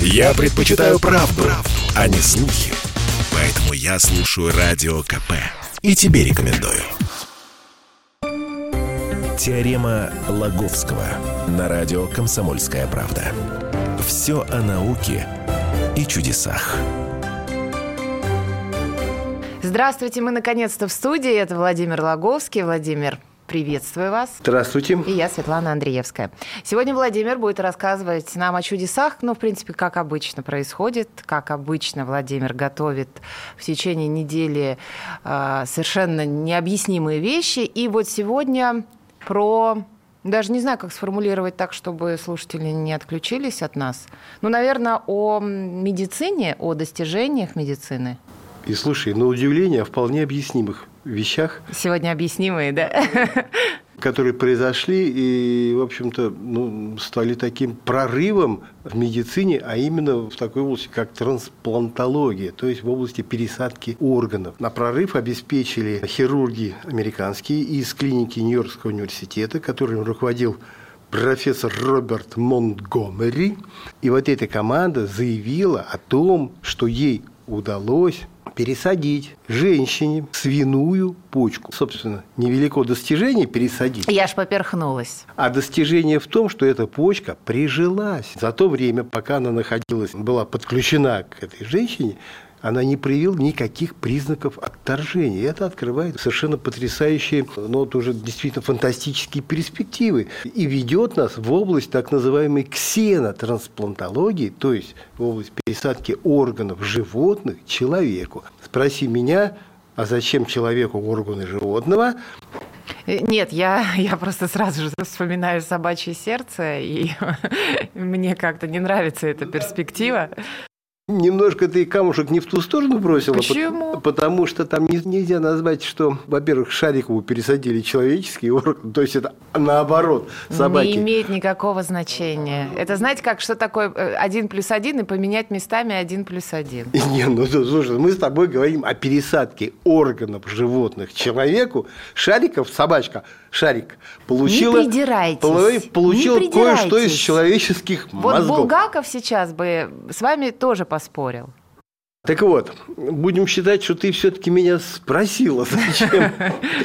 Я предпочитаю правду, правду, а не слухи. Поэтому я слушаю Радио КП. И тебе рекомендую. Теорема Лаговского на радио «Комсомольская правда». Все о науке и чудесах. Здравствуйте, мы наконец-то в студии. Это Владимир Логовский. Владимир, приветствую вас. Здравствуйте. И я, Светлана Андреевская. Сегодня Владимир будет рассказывать нам о чудесах, ну, в принципе, как обычно происходит, как обычно Владимир готовит в течение недели э, совершенно необъяснимые вещи. И вот сегодня про даже не знаю, как сформулировать так, чтобы слушатели не отключились от нас. Ну, наверное, о медицине, о достижениях медицины. И слушай, на удивление, вполне объяснимых вещах. Сегодня объяснимые, да? которые произошли и, в общем-то, ну, стали таким прорывом в медицине, а именно в такой области, как трансплантология, то есть в области пересадки органов. На прорыв обеспечили хирурги американские из клиники Нью-Йоркского университета, которым руководил профессор Роберт Монтгомери. И вот эта команда заявила о том, что ей удалось пересадить женщине свиную почку. Собственно, невелико достижение пересадить. Я аж поперхнулась. А достижение в том, что эта почка прижилась. За то время, пока она находилась, была подключена к этой женщине, она не проявила никаких признаков отторжения. И это открывает совершенно потрясающие, ну вот уже действительно фантастические перспективы. И ведет нас в область так называемой ксенотрансплантологии, то есть в область пересадки органов животных человеку. Спроси меня, а зачем человеку органы животного? Нет, я, я просто сразу же вспоминаю собачье сердце, и мне как-то не нравится эта перспектива. Немножко ты камушек не в ту сторону бросила. Почему? Потому что там нельзя назвать, что, во-первых, Шарикову пересадили человеческий орган, то есть это наоборот собаки. Не имеет никакого значения. Это знаете, как что такое э, один плюс один и поменять местами один плюс один? Не, ну слушай, мы с тобой говорим о пересадке органов животных человеку. Шариков, собачка, Шарик получила, не придирайтесь, получила не кое-что из человеческих вот мозгов. Вот Булгаков сейчас бы с вами тоже поспорил. Так вот, будем считать, что ты все-таки меня спросила, зачем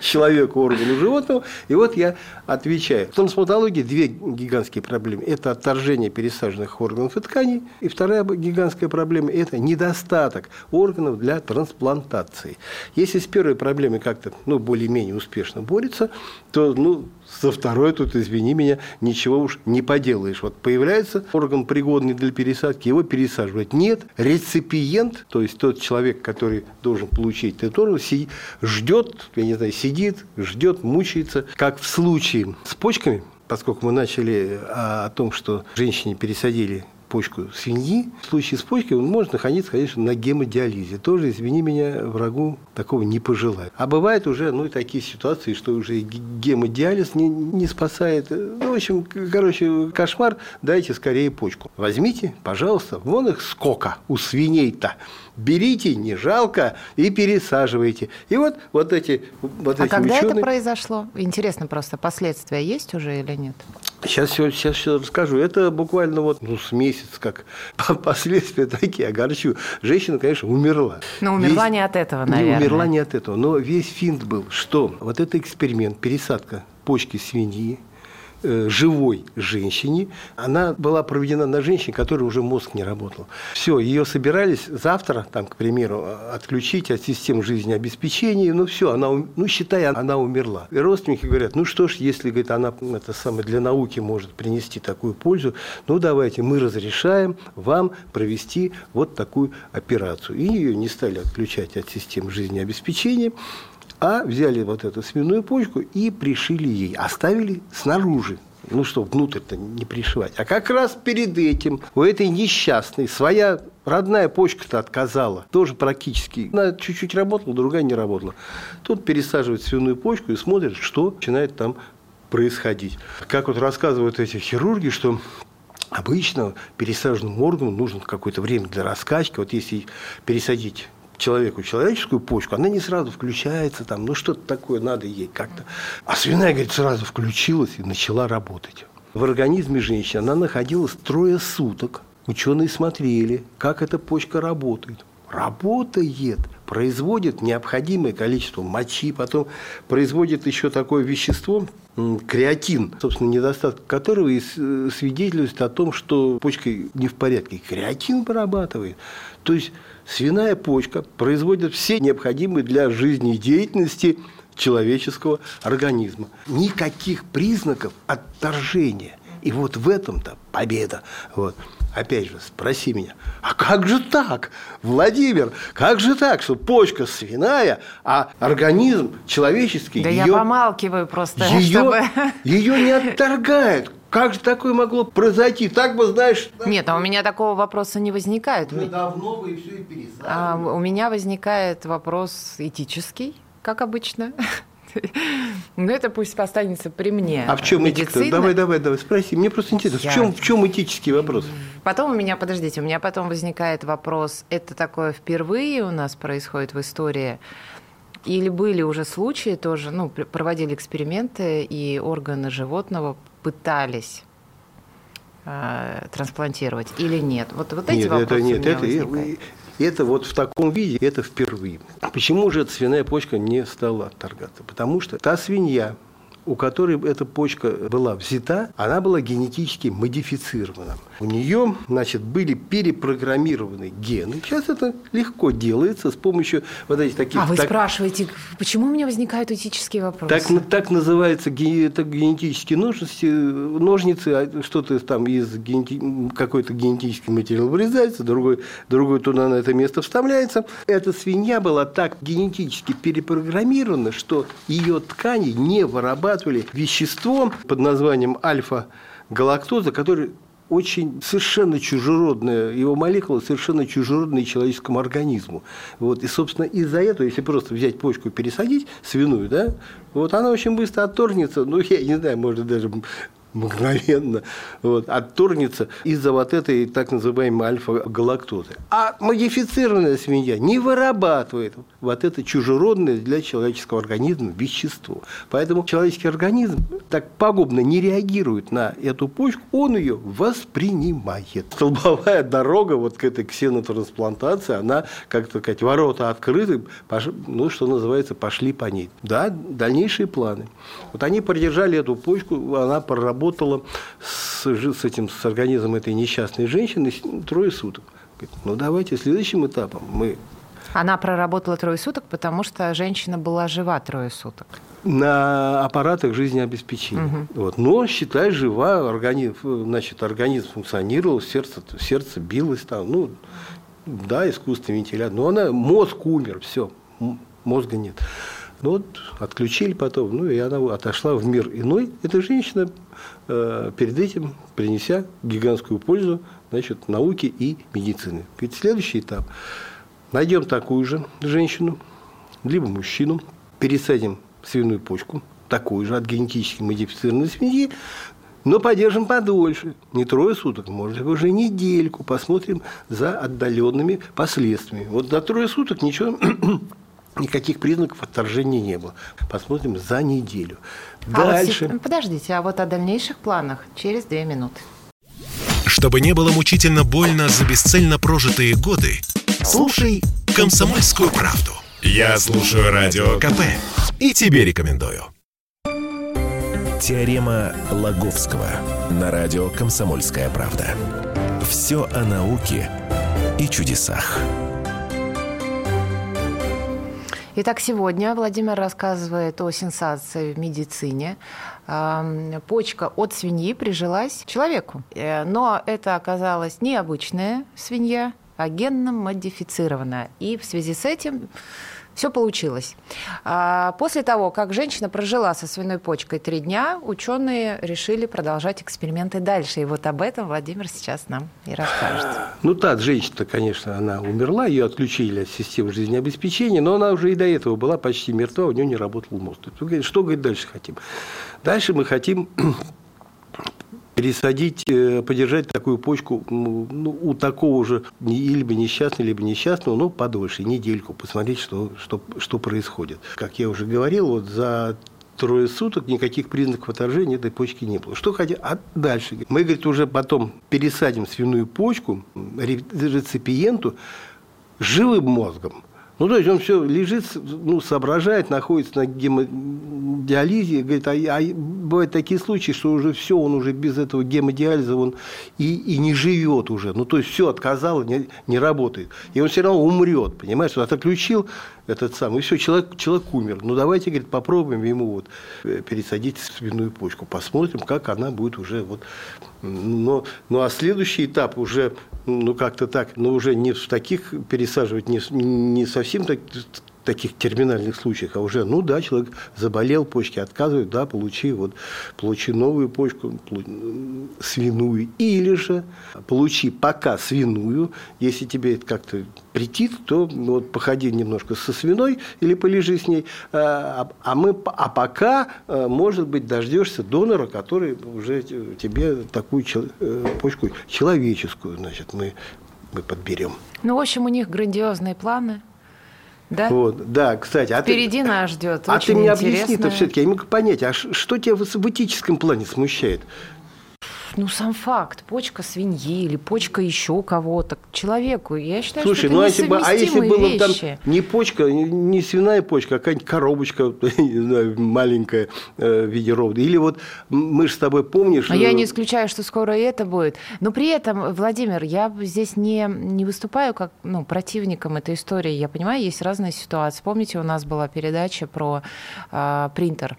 человеку органу животного. И вот я отвечаю. В трансплантологии две гигантские проблемы. Это отторжение пересаженных органов и тканей. И вторая гигантская проблема – это недостаток органов для трансплантации. Если с первой проблемой как-то ну, более-менее успешно борется, то ну, со второй тут, извини меня, ничего уж не поделаешь. Вот появляется орган, пригодный для пересадки, его пересаживать. Нет, реципиент, то есть тот человек, который должен получить этот орган, ждет, я не знаю, сидит, ждет, мучается, как в случае с почками, поскольку мы начали о том, что женщине пересадили почку свиньи, в случае с почкой он может находиться, конечно, на гемодиализе. Тоже, извини меня, врагу такого не пожелаю. А бывают уже ну, такие ситуации, что уже гемодиализ не, не спасает. Ну, в общем, короче, кошмар, дайте скорее почку. Возьмите, пожалуйста, вон их сколько у свиней-то берите, не жалко, и пересаживайте. И вот, вот эти вот А эти когда ученые... это произошло? Интересно просто, последствия есть уже или нет? Сейчас все, сейчас все расскажу. Это буквально вот ну, с месяц, как последствия такие, огорчу. Женщина, конечно, умерла. Но умерла весь... не от этого, наверное. Не умерла не от этого. Но весь финт был, что вот этот эксперимент, пересадка почки свиньи, живой женщине. Она была проведена на женщине, которой уже мозг не работал. Все, ее собирались завтра, там, к примеру, отключить от систем жизнеобеспечения. Ну все, она, ну считай, она умерла. И родственники говорят, ну что ж, если говорит, она это самое, для науки может принести такую пользу, ну давайте мы разрешаем вам провести вот такую операцию. И ее не стали отключать от систем жизнеобеспечения а взяли вот эту свиную почку и пришили ей, оставили снаружи. Ну что, внутрь-то не пришивать. А как раз перед этим у этой несчастной своя родная почка-то отказала. Тоже практически. Она чуть-чуть работала, другая не работала. Тут пересаживают свиную почку и смотрят, что начинает там происходить. Как вот рассказывают эти хирурги, что обычно пересаженному органу нужно какое-то время для раскачки. Вот если пересадить человеку человеческую почку, она не сразу включается, там, ну что-то такое надо ей как-то. А свиная, говорит, сразу включилась и начала работать. В организме женщины она находилась трое суток ученые смотрели, как эта почка работает. Работает, производит необходимое количество мочи, потом производит еще такое вещество, креатин, собственно, недостаток которого и э, свидетельствует о том, что почка не в порядке. Креатин вырабатывает. То есть свиная почка производит все необходимые для жизнедеятельности человеческого организма. Никаких признаков отторжения. И вот в этом-то победа. Вот. Опять же, спроси меня, а как же так, Владимир, как же так, что почка свиная, а организм человеческий... Да ее, я помалкиваю просто, ее, чтобы... Ее не отторгает. Как же такое могло произойти? Так бы, знаешь... Нет, а у меня такого вопроса не возникает. Мы давно бы и все и пересадили. А, у меня возникает вопрос этический, как обычно. Ну, это пусть останется при мне. А в чем этика? Давай, давай, давай, спроси. Мне просто интересно, Я... в, чем, в чем этический вопрос? Потом у меня, подождите, у меня потом возникает вопрос, это такое впервые у нас происходит в истории, или были уже случаи тоже, ну, проводили эксперименты, и органы животного пытались э, трансплантировать или нет? Вот, вот эти нет, вопросы это, нет, это, возникают. Это вот в таком виде, это впервые. Почему же эта свиная почка не стала отторгаться? Потому что та свинья, у которой эта почка была взята, она была генетически модифицирована. У нее, значит, были перепрограммированы гены. Сейчас это легко делается с помощью вот этих таких... А вы так, спрашиваете, почему у меня возникают этические вопросы? Так, так называется это генетические ножницы, ножницы а что-то там из генети... какой-то генетический материал вырезается, другой, другой туда на это место вставляется. Эта свинья была так генетически перепрограммирована, что ее ткани не вырабатывали вещество под названием альфа-галактоза, который очень совершенно чужеродная, его молекула совершенно чужеродная человеческому организму. Вот, и, собственно, из-за этого, если просто взять почку и пересадить, свиную, да, вот она очень быстро отторгнется, ну, я не знаю, может, даже мгновенно вот, отторгнется из-за вот этой так называемой альфа-галактозы. А модифицированная свинья не вырабатывает вот это чужеродное для человеческого организма вещество. Поэтому человеческий организм так пагубно не реагирует на эту почку, он ее воспринимает. Столбовая дорога вот к этой ксенотрансплантации, она, как сказать, ворота открыты, ну, что называется, пошли по ней. Да, дальнейшие планы. Вот они продержали эту почку, она проработала работала с, с этим с организмом этой несчастной женщины трое суток. Говорит, ну давайте следующим этапом мы она проработала трое суток, потому что женщина была жива трое суток. На аппаратах жизнеобеспечения. Угу. Вот. Но, считай, жива, организм, значит, организм функционировал, сердце, сердце билось там. Ну, да, искусственный вентилятор. Но она, мозг умер, все, мозга нет. Ну вот отключили потом, ну и она отошла в мир иной. Эта женщина э, перед этим принеся гигантскую пользу значит, науке и медицины. Ведь следующий этап. Найдем такую же женщину, либо мужчину, пересадим свиную почку, такую же от генетически модифицированной свиньи, но подержим подольше, не трое суток, может быть, уже недельку, посмотрим за отдаленными последствиями. Вот до трое суток ничего Никаких признаков отторжения не было. Посмотрим за неделю. Дальше. А вот, подождите, а вот о дальнейших планах через две минуты. Чтобы не было мучительно больно за бесцельно прожитые годы, слушай «Комсомольскую правду». Я слушаю Радио КП и тебе рекомендую. Теорема Лаговского на радио «Комсомольская правда». Все о науке и чудесах. Итак, сегодня Владимир рассказывает о сенсации в медицине. Почка от свиньи прижилась человеку. Э, но это оказалась необычная свинья, а генно модифицированная. И в связи с этим все получилось. А, после того, как женщина прожила со свиной почкой три дня, ученые решили продолжать эксперименты дальше. И вот об этом Владимир сейчас нам и расскажет. Ну, та женщина, конечно, она умерла, ее отключили от системы жизнеобеспечения, но она уже и до этого была почти мертва, у нее не работал мозг. Что, говорит, дальше хотим? Дальше мы хотим пересадить, э, подержать такую почку ну, у такого же либо несчастного, либо несчастного, но подольше, недельку, посмотреть, что, что, что происходит. Как я уже говорил, вот за трое суток никаких признаков отторжения этой почки не было. Что хотя а дальше? Мы, говорит, уже потом пересадим свиную почку реципиенту живым мозгом. Ну, то есть он все лежит, ну, соображает, находится на гемодиализе, говорит, а, а бывают такие случаи, что уже все, он уже без этого гемодиализа, он и, и не живет уже. Ну, то есть все отказало, не, не работает. И он все равно умрет, понимаешь? Он отключил этот самый, и все, человек, человек умер. Ну, давайте, говорит, попробуем ему вот э, пересадить свиную почку, посмотрим, как она будет уже вот. Но, ну, а следующий этап уже ну, как-то так, но уже не в таких пересаживать, не, не совсем так, таких терминальных случаях, а уже, ну да, человек заболел, почки отказывают, да, получи, вот, получи новую почку, свиную, или же получи пока свиную, если тебе это как-то претит, то вот походи немножко со свиной или полежи с ней, а, а, мы, а пока, а, может быть, дождешься донора, который уже тебе такую э, почку человеческую, значит, мы, мы подберем. Ну, в общем, у них грандиозные планы – да? Вот, да, кстати. А Впереди ты, нас ждет. А ты мне объясни-то все-таки, я не могу понять, а что тебя в, в этическом плане смущает? Ну, сам факт, почка свиньи или почка еще кого-то, человеку. Я считаю, Слушай, что ну, это а если, бы, а если было вещи. там не почка, не свиная почка, а какая-нибудь коробочка не знаю, маленькая э, в виде ровда. Или вот мы же с тобой помнишь... А я не исключаю, что скоро и это будет. Но при этом, Владимир, я здесь не, не выступаю как ну, противником этой истории. Я понимаю, есть разные ситуации. Помните, у нас была передача про э, принтер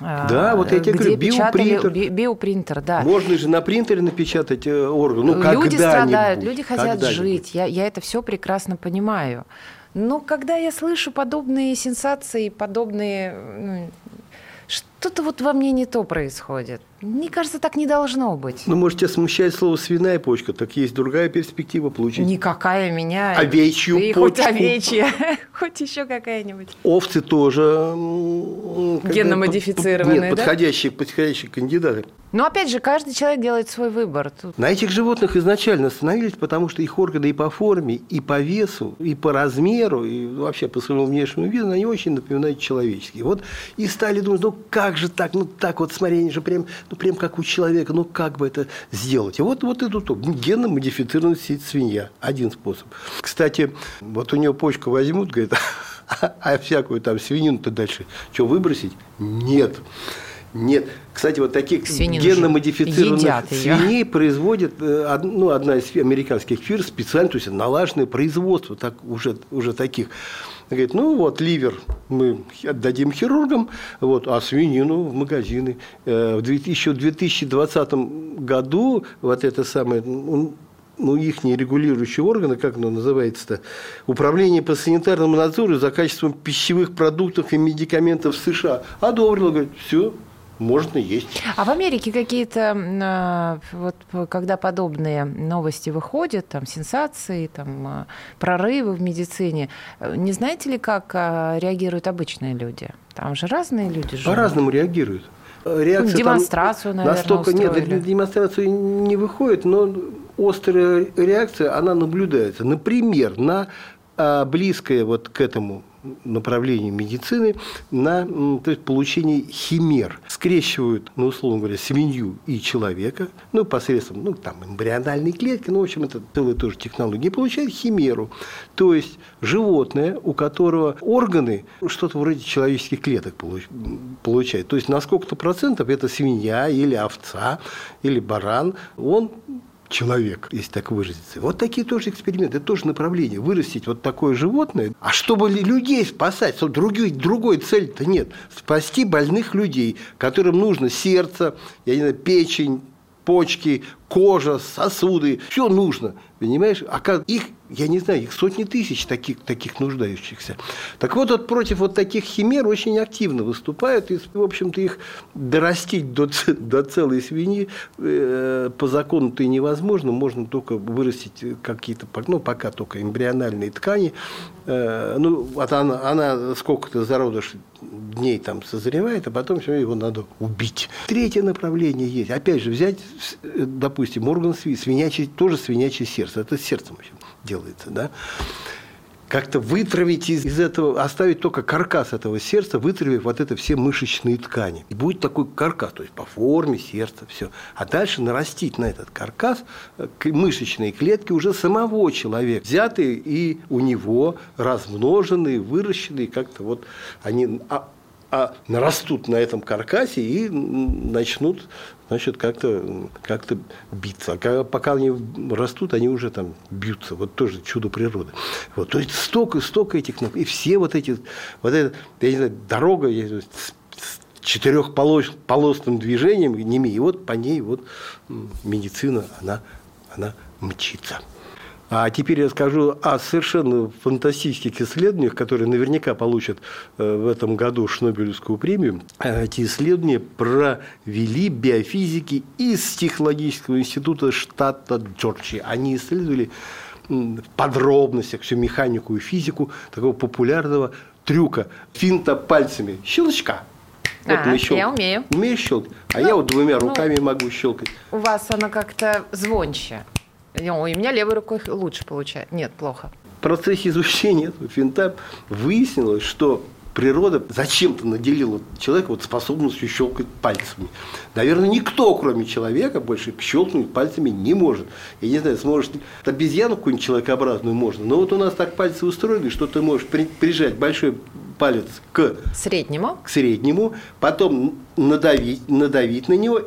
да, вот я тебе говорю, биопринтер. Биопринтер, да. Можно же на принтере напечатать э, орган. Ну, люди страдают, люди хотят жить. Я, я это все прекрасно понимаю. Но когда я слышу подобные сенсации, подобные ну, что-то вот во мне не то происходит. Мне кажется, так не должно быть. Ну, может, тебя смущает слово «свиная почка», так есть другая перспектива получить. Никакая меня. Овечью и почку. Хоть овечья, хоть еще какая-нибудь. Овцы тоже. Генно-модифицированные, Нет, подходящие, подходящие кандидаты. Но опять же, каждый человек делает свой выбор. Тут... На этих животных изначально остановились, потому что их органы и по форме, и по весу, и по размеру, и вообще по своему внешнему виду, они очень напоминают человеческие. Вот и стали думать, ну как же так, ну так вот, смотри, они же прям, ну прям как у человека, ну как бы это сделать? И вот, вот это то, генно модифицированная свинья, один способ. Кстати, вот у нее почку возьмут, говорит, а всякую там свинину-то дальше что, выбросить? Нет. Нет. Кстати, вот таких генно-модифицированных свиней производит э, ну, одна из американских фирм специально, то есть налаженное производство так, уже, уже таких. Говорит, ну вот ливер мы отдадим хирургам, вот, а свинину в магазины. Э, еще в 2020 году вот это самое, ну, их регулирующие органы, как оно называется-то, Управление по санитарному надзору за качеством пищевых продуктов и медикаментов США одобрило, говорит, все, можно есть. А в Америке какие-то, а, вот когда подобные новости выходят, там сенсации, там а, прорывы в медицине, не знаете ли, как а, реагируют обычные люди? Там же разные люди живут. По-разному реагируют. Реакция демонстрацию, наверное, настолько устроили. нет, демонстрацию не выходит, но острая реакция, она наблюдается. Например, на близкое вот к этому направлению медицины на то есть, получение химер. Скрещивают, ну, условно говоря, свинью и человека, ну, посредством, ну, там, эмбриональной клетки, ну, в общем, это целая тоже технология, и получают химеру. То есть, животное, у которого органы что-то вроде человеческих клеток получает. То есть, на сколько-то процентов это свинья или овца или баран, он человек, если так выразиться. Вот такие тоже эксперименты, это тоже направление. Вырастить вот такое животное, а чтобы людей спасать, чтобы другой, другой цели-то нет. Спасти больных людей, которым нужно сердце, я не знаю, печень, почки, кожа, сосуды, все нужно, понимаешь? А как их, я не знаю, их сотни тысяч таких, таких нуждающихся. Так вот, вот против вот таких химер очень активно выступают, и, в общем-то, их дорастить до, до целой свиньи э, по закону-то и невозможно, можно только вырастить какие-то, ну, пока только эмбриональные ткани, э, ну, вот она, она сколько-то зародыш дней там созревает, а потом все его надо убить. Третье направление есть. Опять же, взять, допустим, орган свинячий, тоже свинячье сердце. Это сердцем делается, да. как-то вытравить из, из этого, оставить только каркас этого сердца, вытравив вот это все мышечные ткани. И будет такой каркас, то есть по форме сердца, все. А дальше нарастить на этот каркас э, мышечные клетки уже самого человека, взятые и у него размноженные, выращенные, как-то вот они а, а нарастут на этом каркасе и начнут значит, как-то как биться. А пока они растут, они уже там бьются. Вот тоже чудо природы. Вот. То есть столько, столько этих... И все вот эти... Вот это, я не знаю, дорога с четырехполосным движением, и вот по ней вот медицина, она, она мчится. А теперь я скажу о совершенно фантастических исследованиях, которые наверняка получат э, в этом году Шнобелевскую премию. Эти исследования провели биофизики из Технологического института штата Джорджия. Они исследовали в подробностях всю механику и физику такого популярного трюка финта пальцами, щелчка. Вот а, мы. Я умею. Умеешь щелкать? А ну, я вот двумя ну, руками ну, могу щелкать. У вас оно как-то звонче. И у меня левой рукой лучше получается. Нет, плохо. В процессе изучения этого финта выяснилось, что природа зачем-то наделила человека вот способностью щелкать пальцами. Наверное, никто, кроме человека, больше щелкнуть пальцами не может. Я не знаю, сможет обезьяну какую-нибудь человекообразную можно, но вот у нас так пальцы устроены, что ты можешь прижать большой палец к среднему, к среднему потом надавить, надавить на него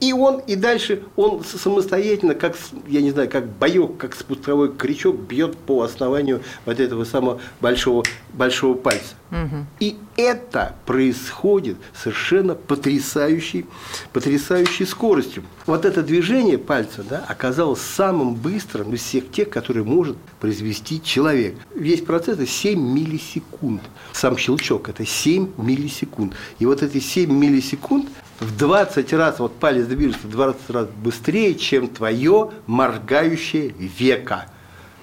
и он, и дальше он самостоятельно, как, я не знаю, как боек, как спусковой крючок, бьет по основанию вот этого самого большого, большого пальца. Угу. И это происходит совершенно потрясающей, потрясающей скоростью. Вот это движение пальца да, оказалось самым быстрым из всех тех, которые может произвести человек. Весь процесс – это 7 миллисекунд. Сам щелчок – это 7 миллисекунд. И вот эти 7 миллисекунд в 20 раз, вот палец движется в 20 раз быстрее, чем твое моргающее веко.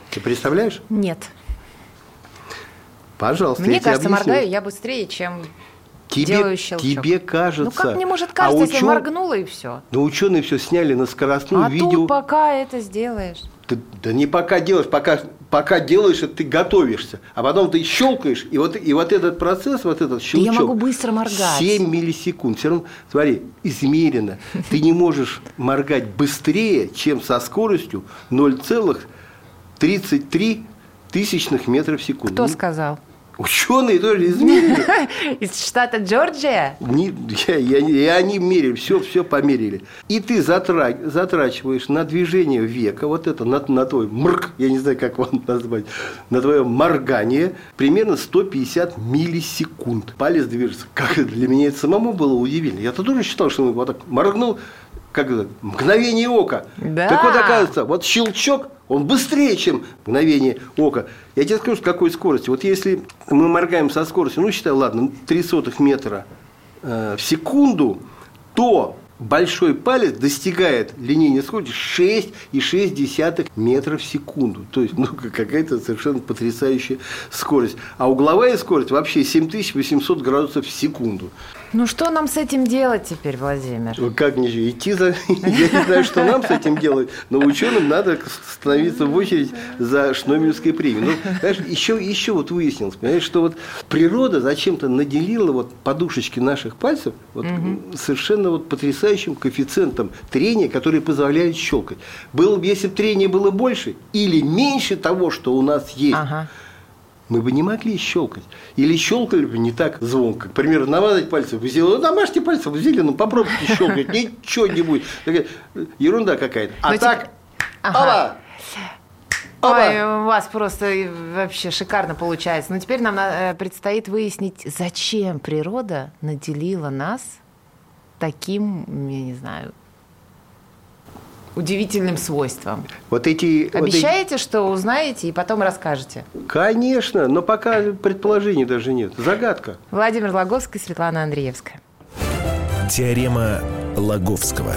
Ты представляешь? Нет. Пожалуйста, Мне кажется, моргаю я быстрее, чем тебе, делаю щелчок. Тебе кажется. Ну как мне может кажется, а учен... если моргнула и все? Но ученые все сняли на скоростную а видео. Тут пока это сделаешь. Ты, да не пока делаешь, пока, пока делаешь, это ты готовишься. А потом ты щелкаешь, и вот, и вот этот процесс, вот этот щелчок. Я могу быстро моргать. 7 миллисекунд. Все равно, смотри, измерено. Ты не можешь моргать быстрее, чем со скоростью 0,33 тысячных метров в секунду. Кто сказал? Ученые тоже измерили. Из штата Джорджия? Не, я, я, и они мерили, все, все померили. И ты затра, затрачиваешь на движение века, вот это, на, на твой мрк, я не знаю, как вам назвать, на твое моргание, примерно 150 миллисекунд. Палец движется. Как для меня это самому было удивительно. Я-то тоже считал, что он вот так моргнул, как мгновение ока. Да. Так вот, оказывается, вот щелчок, он быстрее, чем мгновение ока. Я тебе скажу, с какой скоростью. Вот если мы моргаем со скоростью, ну, считай, ладно, 3 сотых метра э, в секунду, то большой палец достигает линейной скорости 6,6 метра в секунду. То есть, ну, какая-то совершенно потрясающая скорость. А угловая скорость вообще 7800 градусов в секунду. Ну, что нам с этим делать теперь, Владимир? Как ничего, идти за... Я не знаю, что нам с этим делать, но ученым надо становиться в очередь за Шнобелевской премией. Ну, знаешь, еще, еще вот выяснилось, понимаешь, что вот природа зачем-то наделила вот подушечки наших пальцев вот угу. совершенно вот потрясающим коэффициентом трения, который позволяет щелкать. Было, если бы трение было больше или меньше того, что у нас есть, ага мы бы не могли щелкать. Или щелкали бы не так звонко. К примеру, намазать пальцы в зеленую, ну, намажьте пальцы в зеленую, попробуйте щелкать, ничего не будет. Такая ерунда какая-то. А Но так, ага. Ой, у вас просто вообще шикарно получается. Но теперь нам э, предстоит выяснить, зачем природа наделила нас таким, я не знаю, удивительным свойством. Вот эти, Обещаете, вот эти... что узнаете и потом расскажете? Конечно, но пока предположений даже нет. Загадка. Владимир Логовский, Светлана Андреевская. Теорема Лаговского.